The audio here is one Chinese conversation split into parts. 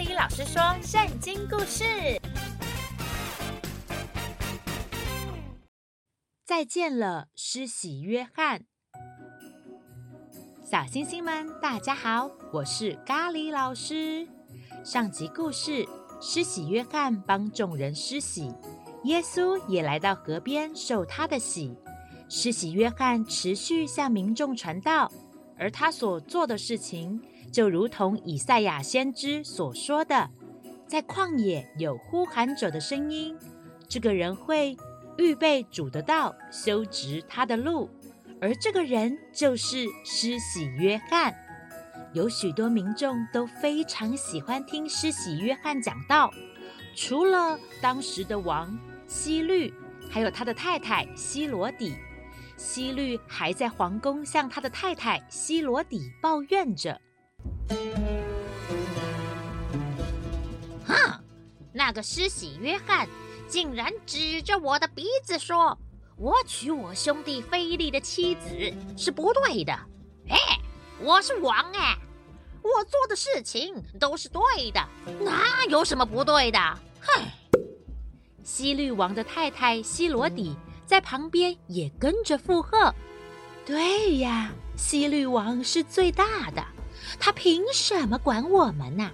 哩老师说圣经故事。再见了，施洗约翰。小星星们，大家好，我是咖喱老师。上集故事，施洗约翰帮众人施洗，耶稣也来到河边受他的洗。施洗约翰持续向民众传道。而他所做的事情，就如同以赛亚先知所说的，在旷野有呼喊者的声音，这个人会预备主的道，修直他的路。而这个人就是施洗约翰。有许多民众都非常喜欢听施洗约翰讲道，除了当时的王希律，还有他的太太希罗底。希律还在皇宫向他的太太希罗底抱怨着：“哼，那个施洗约翰竟然指着我的鼻子说，我娶我兄弟菲利的妻子是不对的。哎，我是王哎，我做的事情都是对的，哪有什么不对的？哼！”西律王的太太西罗底。在旁边也跟着附和。对呀，西律王是最大的，他凭什么管我们呢？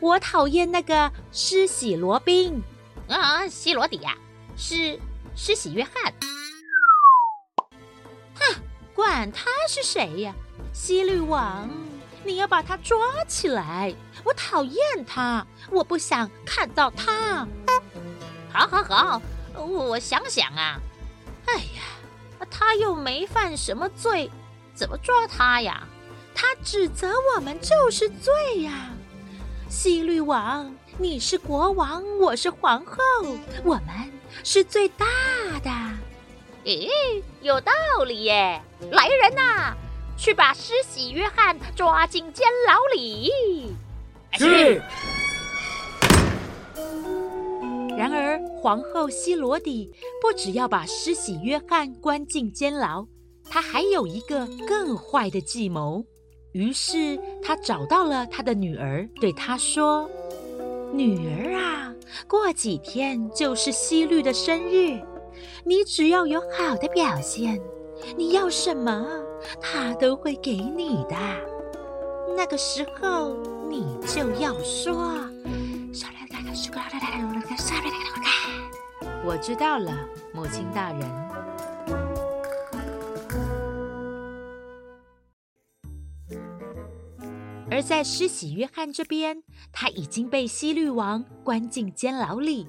我讨厌那个施洗罗宾啊，西罗底呀，是施洗约翰。哼，管他是谁呀，西律王，你要把他抓起来！我讨厌他，我不想看到他。好好好，我想想啊。哎呀，他又没犯什么罪，怎么抓他呀？他指责我们就是罪呀！希律王，你是国王，我是皇后，我们是最大的。咦，有道理耶！来人呐，去把施洗约翰抓进监牢里。是。然而，皇后希罗底不只要把施洗约翰关进监牢，她还有一个更坏的计谋。于是，他找到了他的女儿，对她说：“女儿啊，过几天就是希律的生日，你只要有好的表现，你要什么，他都会给你的。那个时候，你就要说。”我知道了，母亲大人。在施洗约翰这边，他已经被希律王关进监牢里。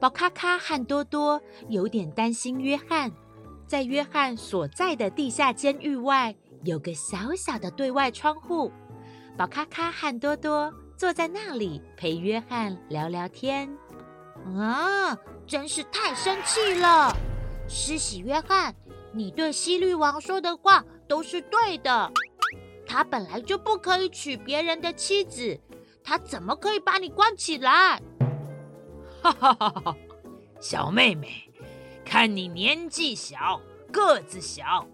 宝卡卡和多多有点担心约翰。在约翰所在的地下监狱外，有个小小的对外窗户。宝卡卡和多多坐在那里陪约翰聊聊天。啊！真是太生气了，施洗约翰，你对希律王说的话都是对的。他本来就不可以娶别人的妻子，他怎么可以把你关起来？哈哈哈哈！小妹妹，看你年纪小，个子小，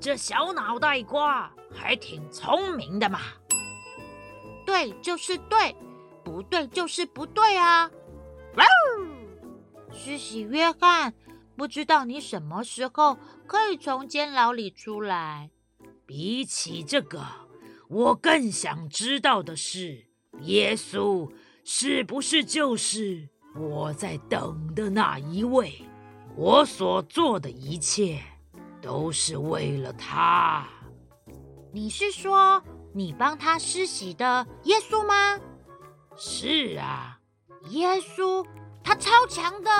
这小脑袋瓜还挺聪明的嘛。对就是对，不对就是不对啊！哇施洗约翰，不知道你什么时候可以从监牢里出来？比起这个，我更想知道的是，耶稣是不是就是我在等的那一位？我所做的一切都是为了他。你是说你帮他施洗的耶稣吗？是啊，耶稣。他超强的！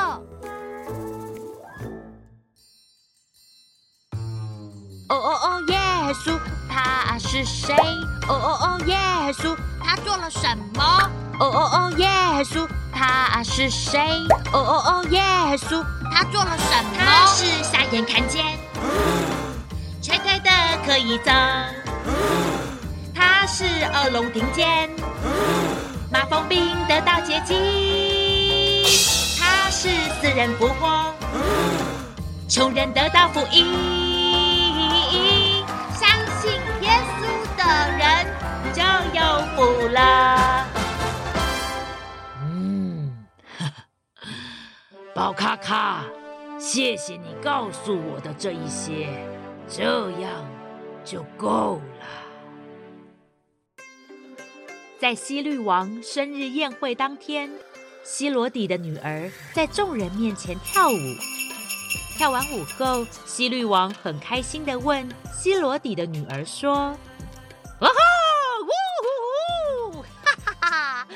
哦哦哦，耶稣，他是谁？哦哦哦，耶稣，他做了什么？哦哦哦，耶稣，他是谁？哦哦哦，耶稣，他做了什么？他是瞎眼看见，瘸腿的可以走，他是恶龙听见，麻风病得到捷径。是死人复活，穷人得到福音。宝咖咖，谢谢你告诉我的这一些，这样就够了。在西律王生日宴会当天，希罗底的女儿在众人面前跳舞。跳完舞后，希律王很开心的问希罗底的女儿说：“啊哈，呜呼呼，哈哈哈！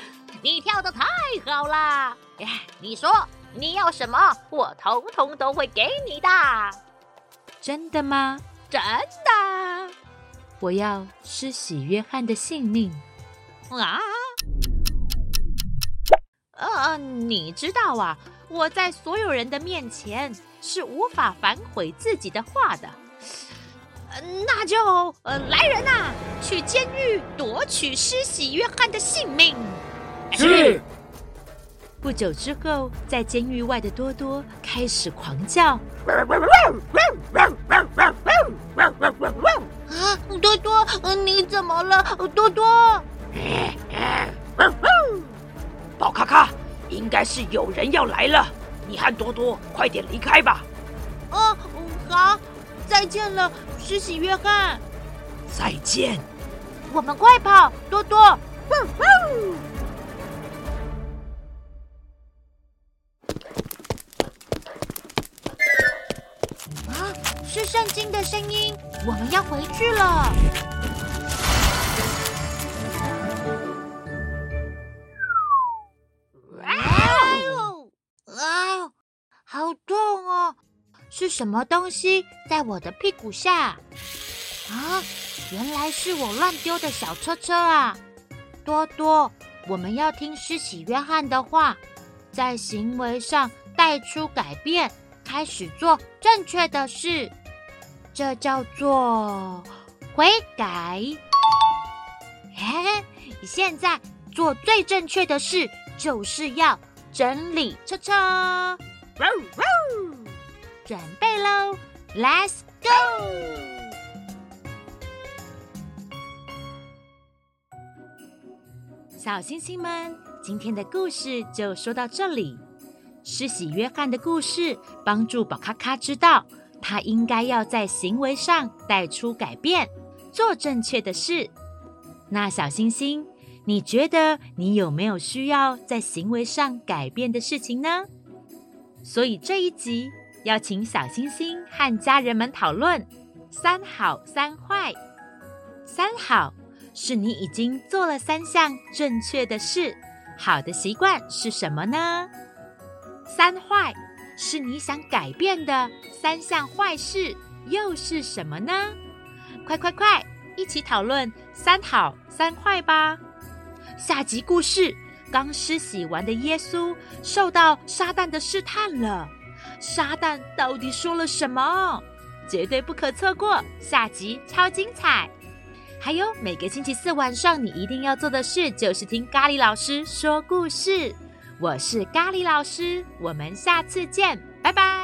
你跳的太好了！哎，你说你要什么，我统统都会给你的。真的吗？真的。我要施洗约翰的性命。”啊！呃，你知道啊，我在所有人的面前是无法反悔自己的话的。呃，那就呃，来人呐，去监狱夺取施洗约翰的性命。是。不久之后，在监狱外的多多开始狂叫。啊，多多，你怎么了，多多？宝咖咖，应该是有人要来了，你和多多快点离开吧。哦，好，再见了，施洗约翰。再见。我们快跑，多多。啊，是圣经的声音，我们要回去了。是什么东西在我的屁股下？啊，原来是我乱丢的小车车啊！多多，我们要听施洗约翰的话，在行为上带出改变，开始做正确的事，这叫做悔改。嘿，现在做最正确的事，就是要整理车车。准备喽，Let's go！小星星们，今天的故事就说到这里。施洗约翰的故事帮助宝咖咖知道，他应该要在行为上带出改变，做正确的事。那小星星，你觉得你有没有需要在行为上改变的事情呢？所以这一集。要请小星星和家人们讨论三好三坏。三好是你已经做了三项正确的事，好的习惯是什么呢？三坏是你想改变的三项坏事，又是什么呢？快快快，一起讨论三好三坏吧！下集故事：刚施洗完的耶稣受到撒旦的试探了。撒旦到底说了什么？绝对不可错过，下集超精彩！还有每个星期四晚上，你一定要做的事就是听咖喱老师说故事。我是咖喱老师，我们下次见，拜拜。